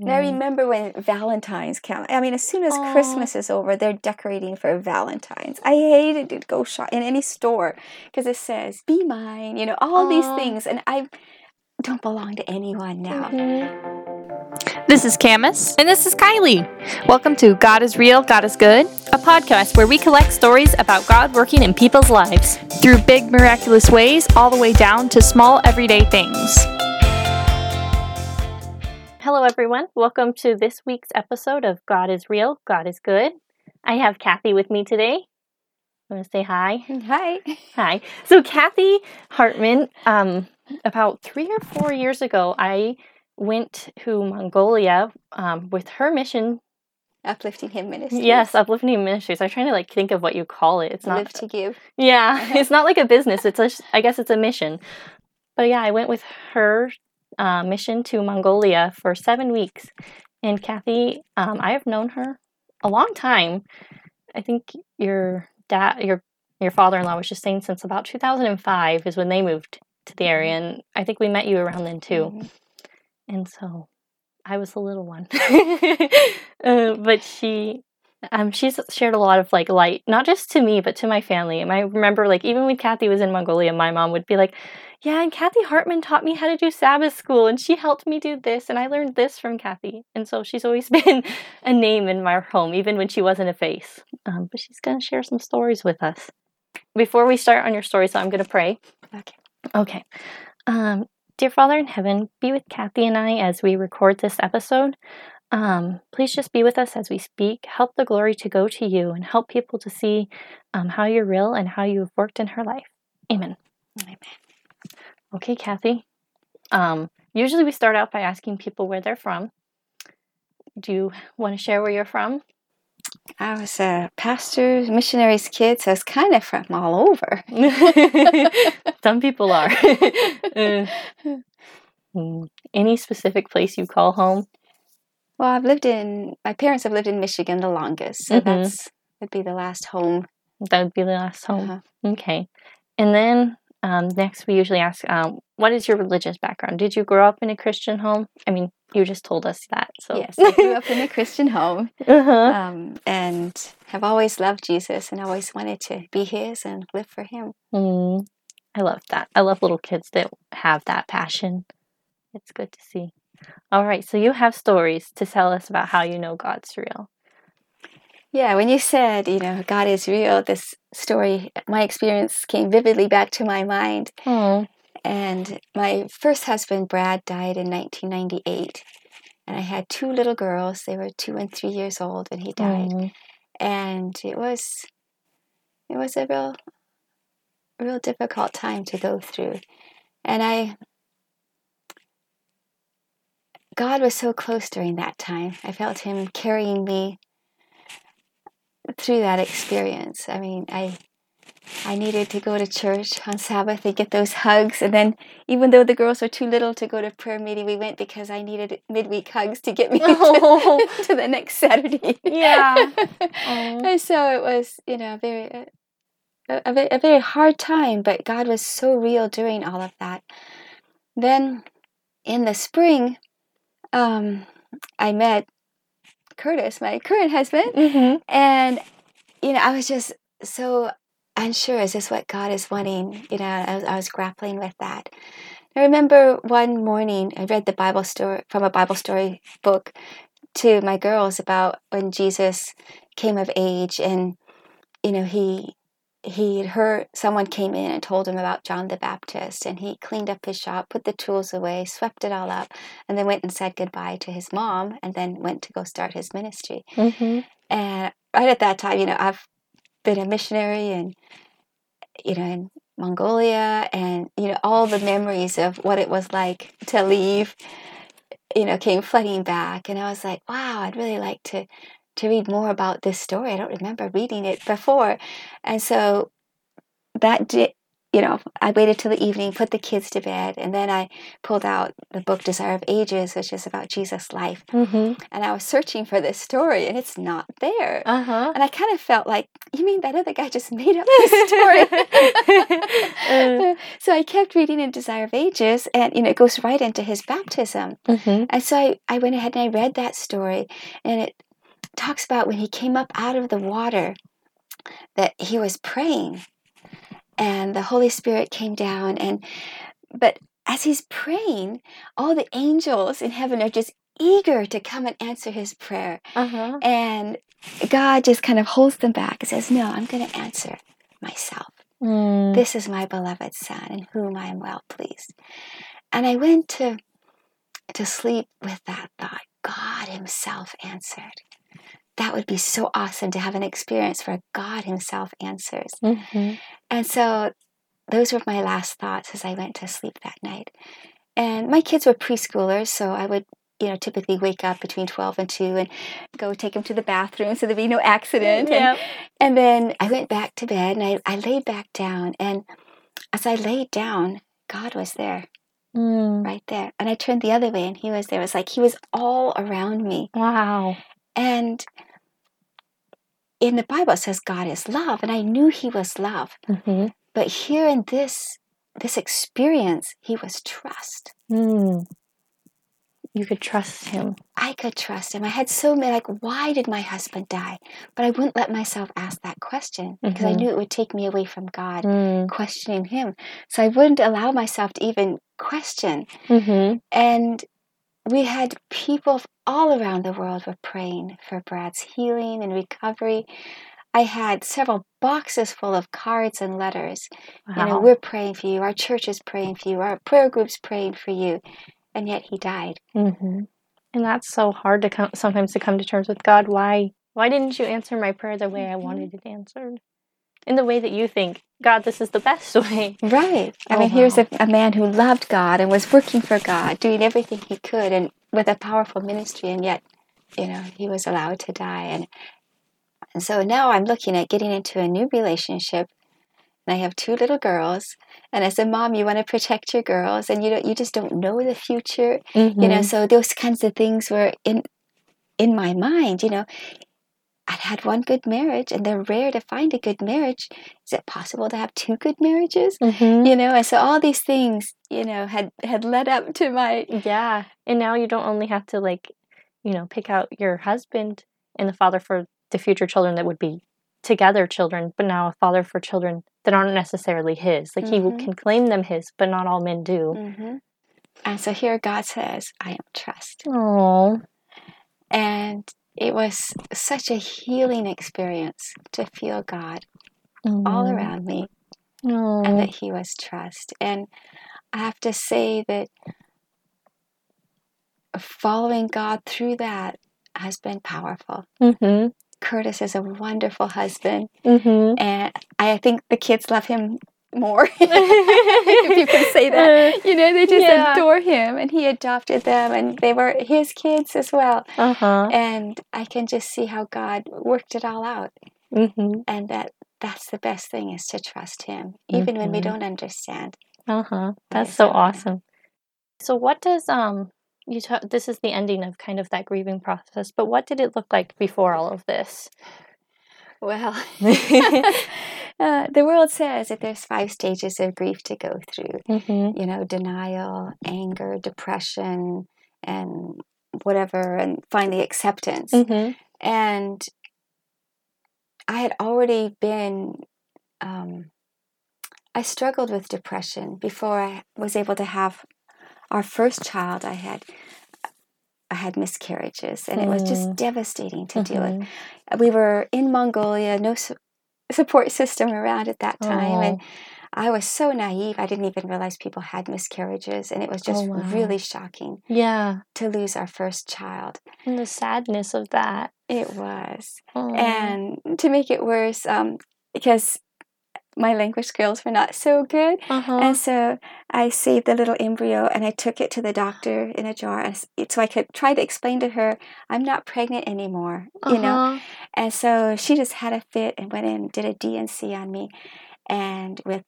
And I mm. remember when Valentine's came. I mean, as soon as Aw. Christmas is over, they're decorating for Valentine's. I hated to go shop in any store because it says "Be mine," you know, all these things, and I don't belong to anyone now. Mm-hmm. This is Camus. And this is Kylie. Welcome to God is Real, God is Good, a podcast where we collect stories about God working in people's lives through big, miraculous ways, all the way down to small, everyday things. Hello, everyone. Welcome to this week's episode of God is Real, God is Good. I have Kathy with me today. I'm going to say hi. Hi. Hi. So Kathy Hartman, um, about three or four years ago, I went to Mongolia um, with her mission. Uplifting Him Ministries. Yes, uplifting Him ministries. I'm trying to like think of what you call it. It's not. Live to give. Yeah, it's not like a business. It's a. I guess it's a mission. But yeah, I went with her uh, mission to Mongolia for seven weeks, and Kathy, um, I have known her a long time. I think your dad, your your father-in-law was just saying since about 2005 is when they moved to the area, and I think we met you around then too. Mhm. And so I was the little one. uh, but she um she's shared a lot of like light, not just to me, but to my family. And I remember like even when Kathy was in Mongolia, my mom would be like, Yeah, and Kathy Hartman taught me how to do Sabbath school and she helped me do this and I learned this from Kathy. And so she's always been a name in my home, even when she wasn't a face. Um, but she's gonna share some stories with us. Before we start on your story, so I'm gonna pray. Okay. Okay. Um, dear Father in heaven, be with Kathy and I as we record this episode. Um, please just be with us as we speak. Help the glory to go to you and help people to see um, how you're real and how you have worked in her life. Amen. Amen. Okay, Kathy. Um, usually we start out by asking people where they're from. Do you want to share where you're from? I was a pastor's missionary's kid, so I was kind of from all over. Some people are. Uh, any specific place you call home? Well, I've lived in, my parents have lived in Michigan the longest, so Mhm. that's would be the last home. That would be the last home. Uh-huh. Okay. And then um, next, we usually ask, um, what is your religious background? Did you grow up in a Christian home? I mean, you just told us that. So Yes, I grew up in a Christian home uh-huh. um, and have always loved Jesus and always wanted to be His and live for Him. Mm, I love that. I love little kids that have that passion. It's good to see. All right, so you have stories to tell us about how you know God's real. Yeah, when you said, you know, God is real, this story, my experience came vividly back to my mind. Oh, And my first husband, Brad, died in 1998. And I had two little girls. They were two and three years old when he died. mm, and it was it was a real real difficult time to go through and i god was so close during that time i felt him carrying me through that experience i mean i i needed to go to church on sabbath and get those hugs and then even though the girls were too little to go to prayer meeting we went because i needed midweek hugs to get me Oh. to, to the next saturday Yeah. and so it was, you know, very uh, a, a, a very hard time, but God was so real during all of that. Then in the spring, um, I met Curtis, my current husband, hmm and you know, I was just so unsure. Is this what God is wanting? You know, I was, I was grappling with that. I remember one morning I read the Bible story from a Bible story book to my girls about when Jesus came of age, and you know he he had heard someone came in and told him about John the Baptist, and he cleaned up his shop, put the tools away, swept it all up, and then went and said goodbye to his mom, and then went to go start his ministry. hmm And right at that time, you know, I've been a missionary and, you know, in Mongolia and, you know, all the memories of what it was like to leave, you know, came flooding back. And I was like, wow, I'd really like to, to read more about this story. I don't remember reading it before. And so that did, you know, I waited till the evening, put the kids to bed, and then I pulled out the book Desire of Ages, which is about Jesus' life. Mm-hmm. And I was searching for this story, and it's not there. Uh huh. And I kind of felt like, you mean that other guy just made up this story? Uh. so I kept reading in Desire of Ages, and you know, it goes right into his baptism. mm-hmm. And so I, I went ahead and I read that story, and it talks about when he came up out of the water that he was praying, and the Holy Spirit came down, and but as he's praying, all the angels in heaven are just eager to come and answer his prayer, Uh huh. and God just kind of holds them back and says, "No, I'm going to answer myself." Mm. This is my beloved son in whom I am well pleased. And I went to to sleep with that thought. God himself answered. That would be so awesome to have an experience where God himself answers. Mm-hmm. And so those were my last thoughts as I went to sleep that night. And my kids were preschoolers, so I would you know, typically wake up between 12 and 2 and go take them to the bathroom so there'd be no accident. And, and then I went back to bed and I, I laid back down. And as I laid down, God was there, Mm. right there. And I turned the other way and He was there. It was like He was all around me. Wow. And in the Bible, it says God is love. And I knew He was love. Mm-hmm. But here in this, this experience, He was trust. Mm. You could trust him. I could trust him. I had so many, like, why did my husband die? But I wouldn't let myself ask that question because I Mhm. knew it would take me away from God, Mm. questioning him. So I wouldn't allow myself to even question. Mm-hmm. And we had people all around the world were praying for Brad's healing and recovery. I had several boxes full of cards and letters. Wow. You know, we're praying for you. Our church is praying for you. Our prayer group's praying for you. And yet he died. hmm And that's so hard to come sometimes to come to terms with God. Why? Why didn't you answer my prayer the way I Mhm. wanted it answered? In the way that you think, God, this is the best way. Right. I Oh, mean, here's a, a man who loved God and was working for God, doing everything he could, and with a powerful ministry, and yet, you know, he was allowed to die. And and so now I'm looking at getting into a new relationship. And I have two little girls, and as a mom, you want to protect your girls, and you don't, you just don't know the future, you know. Mm-hmm. So those kinds of things were in in my mind, you know. I'd had one good marriage, and they're rare to find a good marriage. Is it possible to have two good marriages? Mm-hmm. you know and so all these things you know had had led up to my Yeah. And now you don't only have to like, you know, pick out your husband and the father for the future children that would be together children, but now a father for children that aren't necessarily his. Like Mhm. he can claim them his, but not all men do. hmm and so here god says i am trust Oh. and it was such a healing experience to feel god all around me and that he was trust and i have to say that following god through that has been powerful Mm-hmm. curtis is a wonderful husband Mm-hmm. and i think the kids love him more if you can say that you know they just Yeah. adore him and he adopted them and they were his kids as well Uh huh. and i can just see how god worked it all out Mm-hmm. and that that's the best thing is to trust him even when we Mhm. don't understand Uh huh. That's so awesome. So, what does um you? ta this is the ending of kind of that grieving process. But what did it look like before all of this? well uh, the world says that there's five stages of grief to go through mm-hmm. you know denial anger depression and whatever and finally acceptance Mm-hmm. and I had already been, um, I struggled with depression before I was able to have our first child. I had, I had miscarriages, and it was just Mm. devastating to deal with. Mm-hmm. We were in Mongolia, no support system around at that time, and I was so naive. I didn't even realize people had miscarriages, and it was just Oh, wow. really shocking yeah, to lose our first child. and the sadness of that. It was. Oh. And to make it worse, um, because my language skills were not so good, uh-huh. and so I saved the little embryo and I took it to the doctor in a jar, and so I could try to explain to her I'm not pregnant anymore, you know. Uh-huh. And so she just had a fit and went in, and did a D&C on me, and with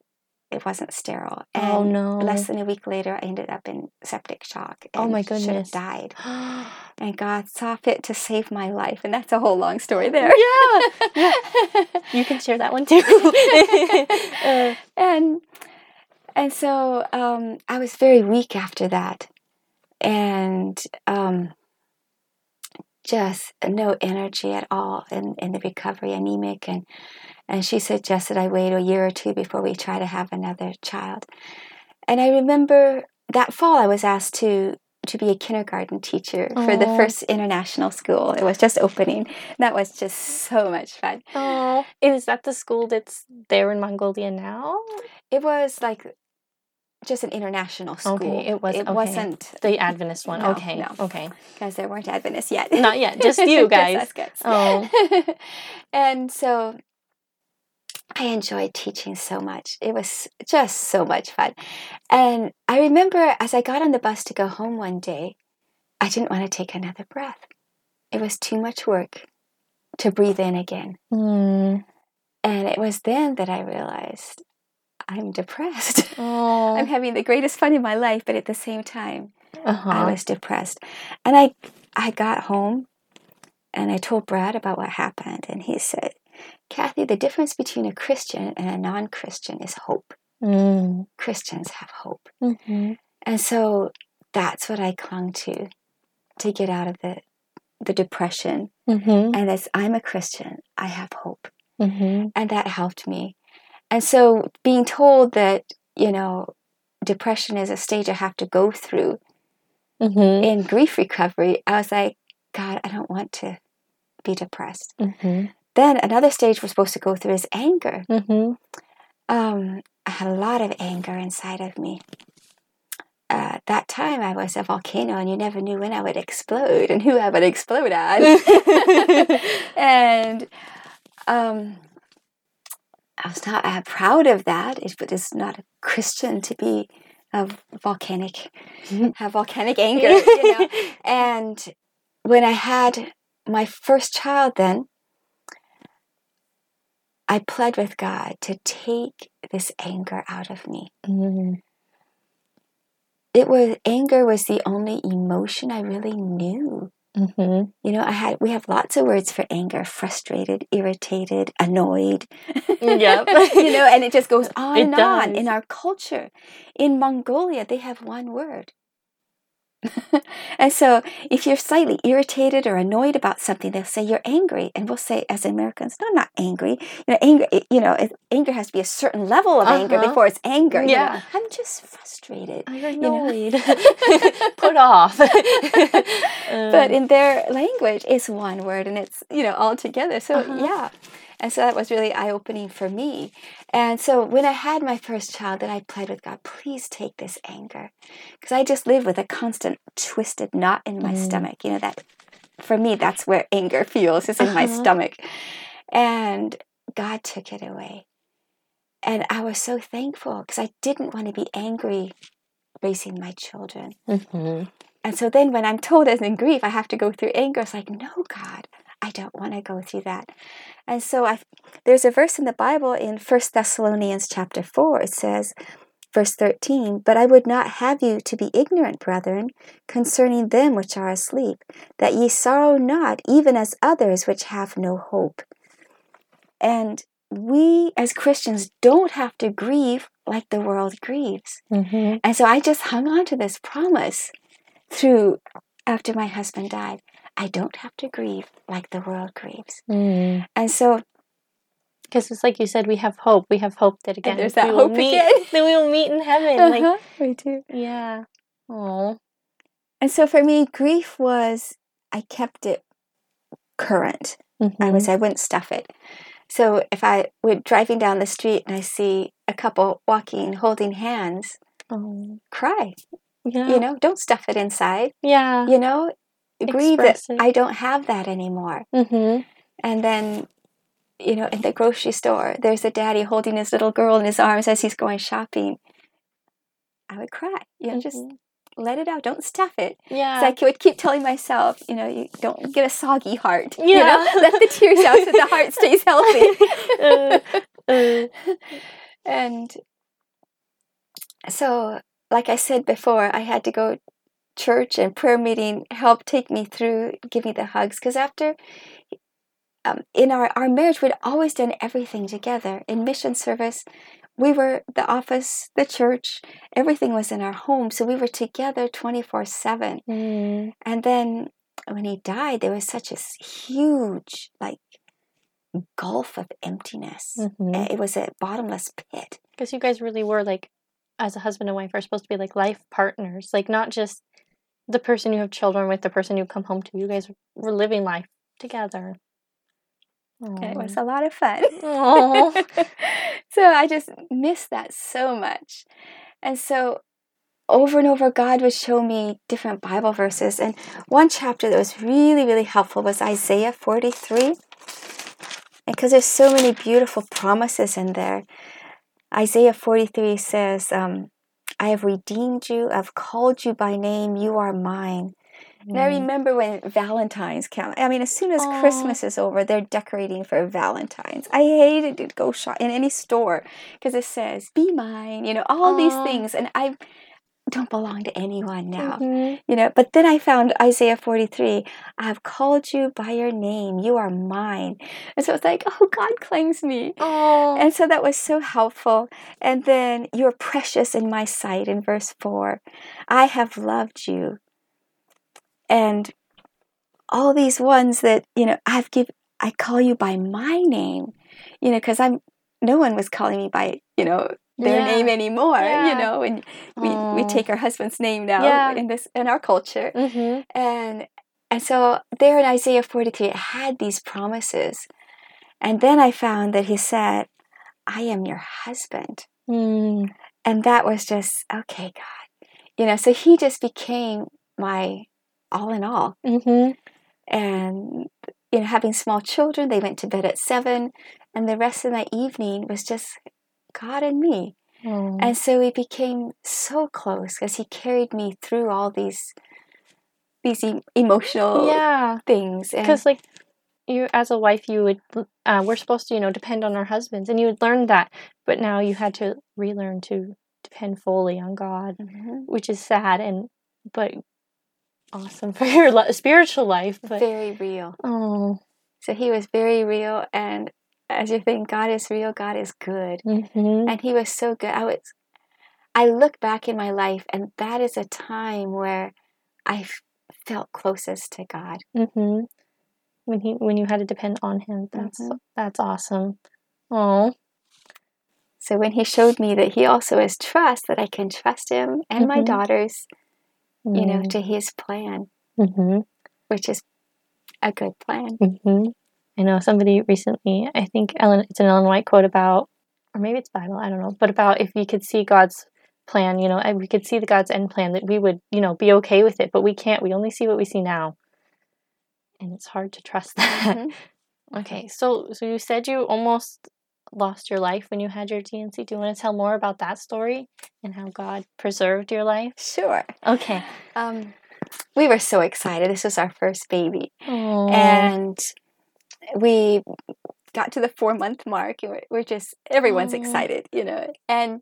it wasn't sterile. Oh And no. less than a week later, I ended up in septic shock. Oh, and my Should have goodness. died. And God saw fit to save my life, and that's a whole long story there. yeah. You can share that one too. Uh, and and so um, I was very weak after that, and um, just no energy at all in, in the recovery, anemic, and and she suggested I wait a year or two before we try to have another child. And I remember that fall I was asked to to be a kindergarten teacher for the first international school. It was just opening. That was just so much fun. oh, is that the school that's there in Mongolia now? It was like just an international school. Okay, it was- It okay. wasn't The Adventist one. No, okay. no. Okay. because there weren't Adventists yet. Not yet, just you guys. us guys. Oh. and so I enjoyed teaching so much. It was just so much fun. And I remember as I got on the bus to go home one day, I didn't want to take another breath. It was too much work to breathe in again. Mm. And it was then that I realized I'm depressed. Oh. I'm having the greatest fun in my life, but at the same time, uh-huh. I was depressed. And I I got home and I told Brad about what happened and he said, "Kathy, the difference between a Christian and a non-Christian is hope. Mm. Christians have hope." hmm And so that's what I clung to to get out of the the depression. hmm And as I'm a Christian, I have hope. hmm And that helped me. And so being told that, you know, depression is a stage I have to go through hmm in grief recovery, I was like, God, I don't want to be depressed. hmm Then another stage we're supposed to go through is anger. hmm Um, I had a lot of anger inside of me. Uh, that time I was a volcano and you never knew when I would explode and who I would explode at. and um, I was not uh, proud of that. It, but it's not a Christian to be a volcanic, have volcanic anger, you know. And when I had my first child, then I pled with God to take this anger out of me. Mm. It was anger was the only emotion I really knew. Mhm. You know, I had we have lots of words for anger: frustrated, irritated, annoyed. Yep. you know, and it just goes on It and on. In our culture, in Mongolia, they have one word. and so, if you're slightly irritated or annoyed about something, they'll say you're angry, and we'll say, as Americans, no, I'm not angry. You know, anger. You know, it, anger has to be a certain level of anger Uh-huh. before it's anger. you know. Yeah. I'm just frustrated. I'm know? annoyed. Put off. but in their language it's one word and it's you know all together so Uh-huh. yeah and so that was really eye-opening for me and so when i had my first child then i pled with god please take this anger because i just live with a constant twisted knot in my Mm. stomach you know that for me that's where anger feels is in my Uh-huh. stomach and god took it away and i was so thankful because i didn't want to be angry raising my children Mhm. and so then when I'm told as in grief, I have to go through anger, it's like, no, God, I don't want to go through that. And so I, there's a verse in the Bible in 1 Thessalonians chapter 4. It says, verse 13, But I would not have you to be ignorant, brethren, concerning them which are asleep, that ye sorrow not, even as others which have no hope. And we as Christians don't have to grieve like the world grieves. Mhm. And so I just hung on to this promise through after my husband died. I don't have to grieve like the world grieves. Mm. And so Because it's like you said, we have hope. We have hope that again. there's that hope meet, again. That we will meet in heaven. Like, Uh-huh, me too. yeah. Oh. And so for me, grief was I kept it current. I was I wouldn't stuff it. So if I were driving down the street and I see a couple walking holding hands, Oh. cry. Yeah. You know, don't stuff it inside. Yeah. You know, grieve that it. I don't have that anymore. Mm-hmm. And then, you know, in the grocery store, there's a daddy holding his little girl in his arms as he's going shopping. I would cry. You know, just let it out. Don't stuff it. Yeah. So I would keep telling myself, you know, you don't get a soggy heart. You Yeah. know, let the tears out so the heart stays healthy. Uh, uh. and so, like I said before, I had to go church and prayer meeting help take me through, give me the hugs. Because after, um, in our, our marriage, we'd always done everything together. In mission service, we were the office, the church, everything was in our home. So we were together 24 7. Mm. And then when he died, there was such a huge, like, gulf of emptiness. Mhm. It was a bottomless pit. Because you guys really were like, as a husband and wife, are supposed to be like life partners, like not just the person you have children with, the person you come home to. You guys were living life together. And it was a lot of fun. So I just miss that so much. And so over and over, God would show me different Bible verses. And one chapter that was really, really helpful was Isaiah 43. Because there's so many beautiful promises in there. Isaiah 43 says, um, I have redeemed you, I've called you by name, you are mine. And I Mm. remember when Valentine's came. I mean, as soon as Aw. Christmas is over, they're decorating for Valentine's. I hated to go shop in any store because it says "Be mine," you know, all these things, and I don't belong to anyone now, Mhm. you know. But then I found Isaiah forty-three. I have called you by your name; you are mine. And so it's like, oh, God claims me. Aw. And so that was so helpful. And then you're precious in my sight in verse 4. I have loved you. And all these ones that, you know, I've give I call you by my name. You know, cuz I'm no one was calling me by, you know, their Yeah. name anymore, Yeah. you know, and we, we take our husband's name now Yeah. in this in our culture. Mhm. And and so there in Isaiah 43 it had these promises. And then I found that he said, I am your husband. Mm. And that was just, okay, God. You know, so he just became my all in all. Mhm. And, you know, having small children, they went to bed at seven. And the rest of my evening was just God and me. Aw. And so we became so close because he carried me through all these these e- emotional yeah. things. Because like you as a wife you would uh, we're supposed to you know depend on our husbands and you would learn that but now you had to relearn to depend fully on god Mhm. which is sad and but awesome for your li- spiritual life but very real. oh So he was very real. And as you think God is real, God is good. mhm. and he was so good i was i look back in my life and that is a time where I felt closest to god Mhm. when he when you had to depend on him that's Mhm. that's awesome oh so when he showed me that he also is trust that i can trust him and my Mhm. daughters you know to his plan mm-hmm. which is a good plan hmm I know somebody recently, I think Ellen, it's an Ellen White quote about, or maybe it's Bible, I don't know, but about if we could see God's plan, you know, and we could see the God's end plan, that we would, you know, be okay with it, but we can't. We only see what we see now. And it's hard to trust that. Mhm. Okay, so so you said you almost lost your life when you had your D&C. Do you want to tell more about that story and how God preserved your life? sure Okay. um, we were so excited this was our first baby Oh. and we got to the four month mark and we're, just everyone's Aw. excited you know and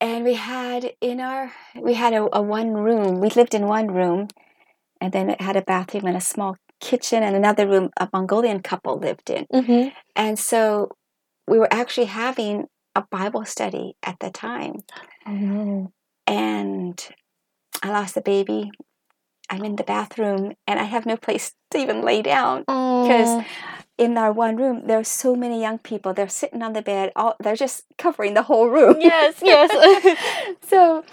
and we had in our we had a, a one room we lived in one room and then it had a bathroom and a small kitchen and another room a mongolian couple lived in Mhm. and so we were actually having a bible study at the time Oh no. and i lost the baby i'm in the bathroom and i have no place to even lay down because in our one room there's so many young people. They're sitting on the bed all they're just covering the whole room. Yes, yes. so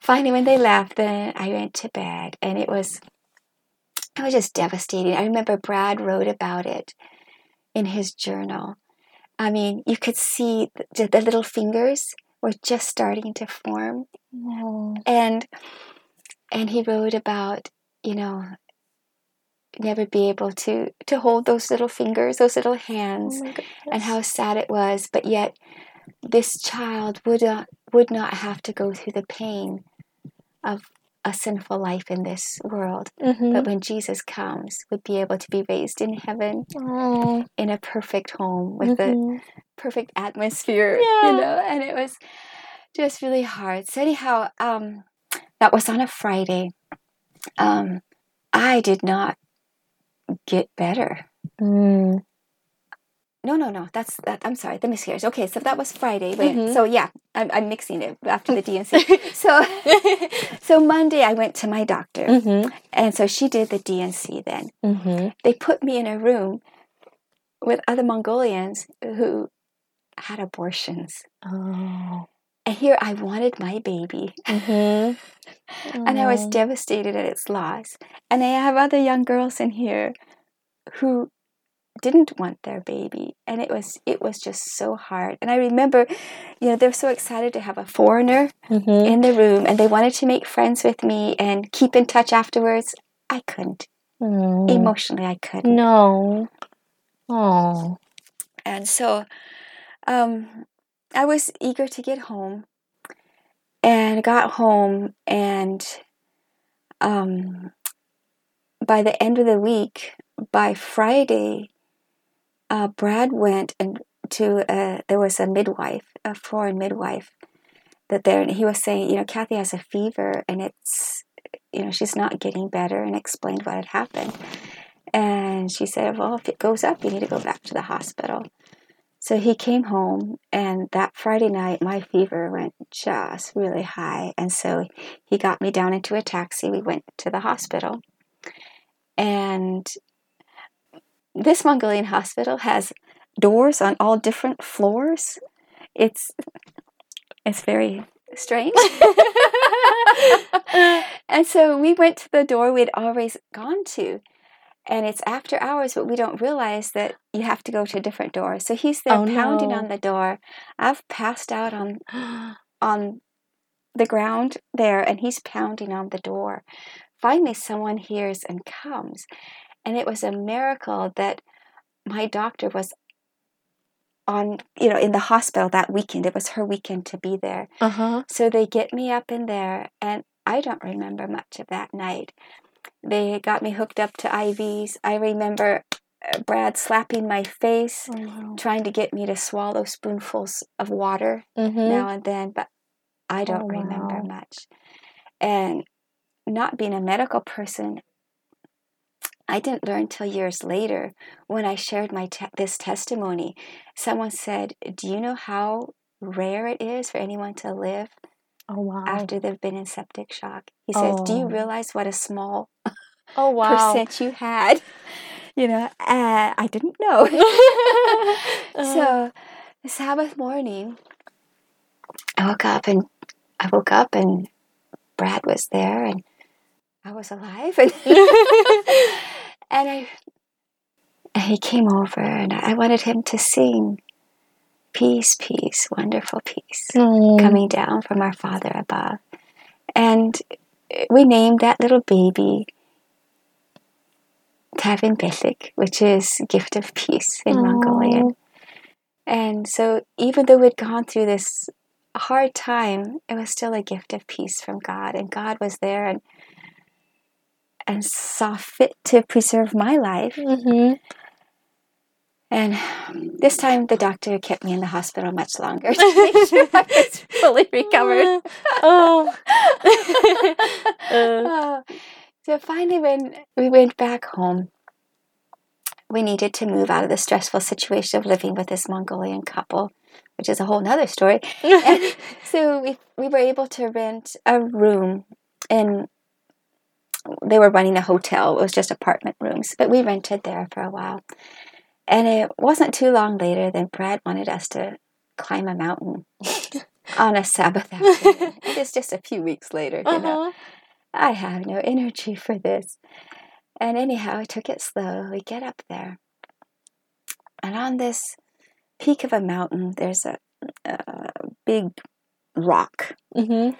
finally when they left then i went to bed and it was it was just devastating. I remember brad wrote about it in his journal. I mean you could see the, the little fingers were just starting to form. Oh. and and he wrote about you know never be able to to hold those little fingers those little hands Oh and how sad it was but yet this child would not would not have to go through the pain of a sinful life in this world Mhm. but when jesus comes would be able to be raised in heaven Oh. in a perfect home with the Mhm. perfect atmosphere Yeah. you know and it was just really hard. So anyhow, um, that was on a Friday. Um, I did not get better. Mm. No, no, no. That's that. I'm sorry. The miscarriage. Okay, so that was Friday. Wait, Mhm. So yeah, I'm, I'm mixing it after the D&C. so so Monday I went to my doctor, mm-hmm. and so she did the D&C. Then Mm-hmm. they put me in a room with other Mongolians who had abortions, Oh. And here I wanted my baby, Mm-hmm. and I was devastated at its loss. And I have other young girls in here who didn't want their baby and it was it was just so hard and i remember you know they're so excited to have a foreigner mm-hmm. in the room and they wanted to make friends with me and keep in touch afterwards i couldn't Mm. emotionally i couldn't No. Oh. and so um i was eager to get home and got home and um by the end of the week by friday uh, brad went and to uh, there was a midwife a foreign midwife that there and he was saying you know kathy has a fever and it's you know she's not getting better and explained what had happened. And she said well if it goes up you need to go back to the hospital so he came home, and that Friday night, my fever went just really high. And so he got me down into a taxi. We went to the hospital. And this Mongolian hospital has doors on all different floors. It's it's very strange. and so we went to the door we'd always gone to and it's after hours, but we don't realize that you have to go to a different door. So he's there Oh, pounding no. on the door. I've passed out on on the ground there, and he's pounding on the door. Finally, someone hears and comes, and it was a miracle that my doctor was on, you know, in the hospital that weekend. It was her weekend to be there. uh-huh. So they get me up in there, and I don't remember much of that night. They got me hooked up to IVs. I remember uh, Brad slapping my face, trying to get me to swallow spoonfuls of water Mm-hmm. now and then, but I don't Oh, remember wow. much. And not being a medical person, I didn't learn till years later when I shared my te- this testimony. Someone said, "Do you know how rare it is for anyone to live Oh wow. after they've been in septic shock?" He says, "Do you Oh. realize what a small oh wow. percent you had?" You know, uh, I didn't know. Uh, so the Sabbath morning, I woke up and I woke up and Brad was there and I was alive and and I and he came over and I wanted him to sing peace, peace, wonderful peace mm, coming down from our Father above. And we named that little baby Tavin Belik, which is gift of peace in Mongolian. And so, even though we'd gone through this hard time, it was still a gift of peace from God, and God was there and and saw fit to preserve my life. Mhm. And this time, the doctor kept me in the hospital much longer to make sure I was fully recovered. oh. Uh, Oh. So finally, when we went back home, we needed to move out of the stressful situation of living with this Mongolian couple, which is a whole nother story. And so we we were able to rent a room and they were running a hotel. It was just apartment rooms, but we rented there for a while. And it wasn't too long later than Brad wanted us to climb a mountain on a Sabbath afternoon. it was just a few weeks later, you know. uh-huh. I have no energy for this. And anyhow, I took it slow. We get up there. And on this peak of a mountain, there's a, a big rock. Mhm.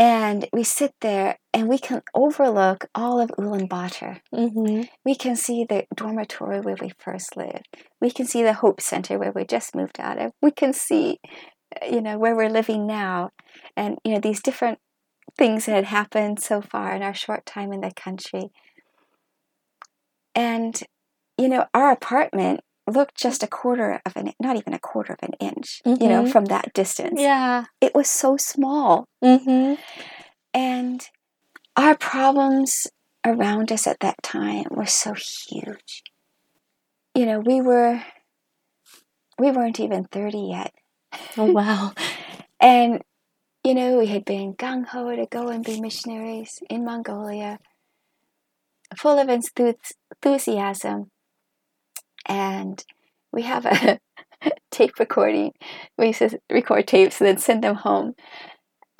And we sit there and we can overlook all of Ulaanbaatar. Mhm. We can see the dormitory where we first lived. We can see the Hope Center where we just moved out of. We can see, you know, where we're living now. And, you know, these different things that had happened so far in our short time in the country. And, you know, our apartment looked just a quarter of an not even a quarter of an inch, you know, Mhm. from that distance. Yeah. It was so small. Mhm. And our problems around us at that time were so huge. You know, we were we weren't even 30 yet. Oh wow. And you know, we had been gung ho to go and be missionaries in Mongolia, full of enthu- enthusiasm. And we have a tape recording. We used to record tapes and then send them home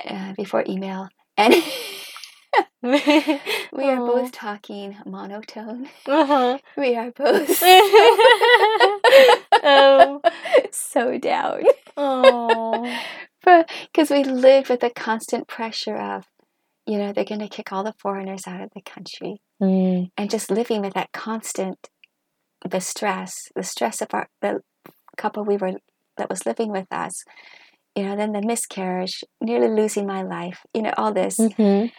uh, before email. And we are both talking monotone. Uh-huh. We are both oh. so down. Oh. Because we lived with the constant pressure of, you know, they're going to kick all the foreigners out of the country. Mm. And just living with that constant, the stress, the stress of our, the couple we were, that was living with us, you know, then the miscarriage, nearly losing my life, you know, all this. Mhm.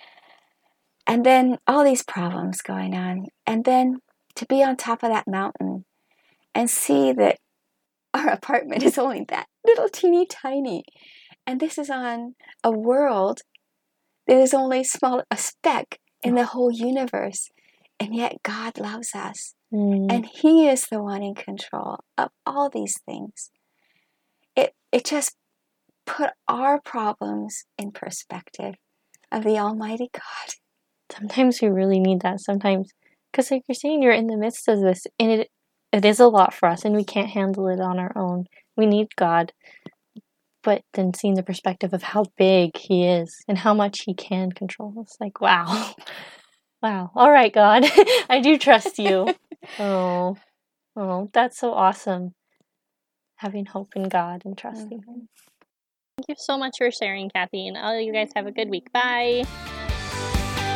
And then all these problems going on. And then to be on top of that mountain and see that our apartment is only that little teeny tiny. And this is on a world that is only small a speck in the whole universe. And yet God loves us. Mm. And He is the one in control of all these things. It it just put our problems in perspective of the Almighty God. sometimes we really need that sometimes because like you're saying you're in the midst of this and it it is a lot for us and we can't handle it on our own we need god but then seeing the perspective of how big he is and how much he can control it's like wow wow all right god i do trust you oh oh that's so awesome having hope in god and trusting mm-hmm. him thank you so much for sharing kathy and all you guys have a good week bye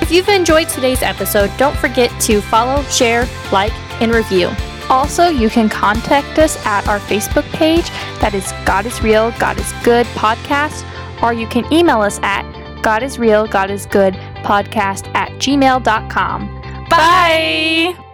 if you've enjoyed today's episode, don't forget to follow, share, like, and review. Also, you can contact us at our Facebook page that is God is Real, God is Good podcast, or you can email us at God is Real, God is Good podcast at gmail.com. Bye!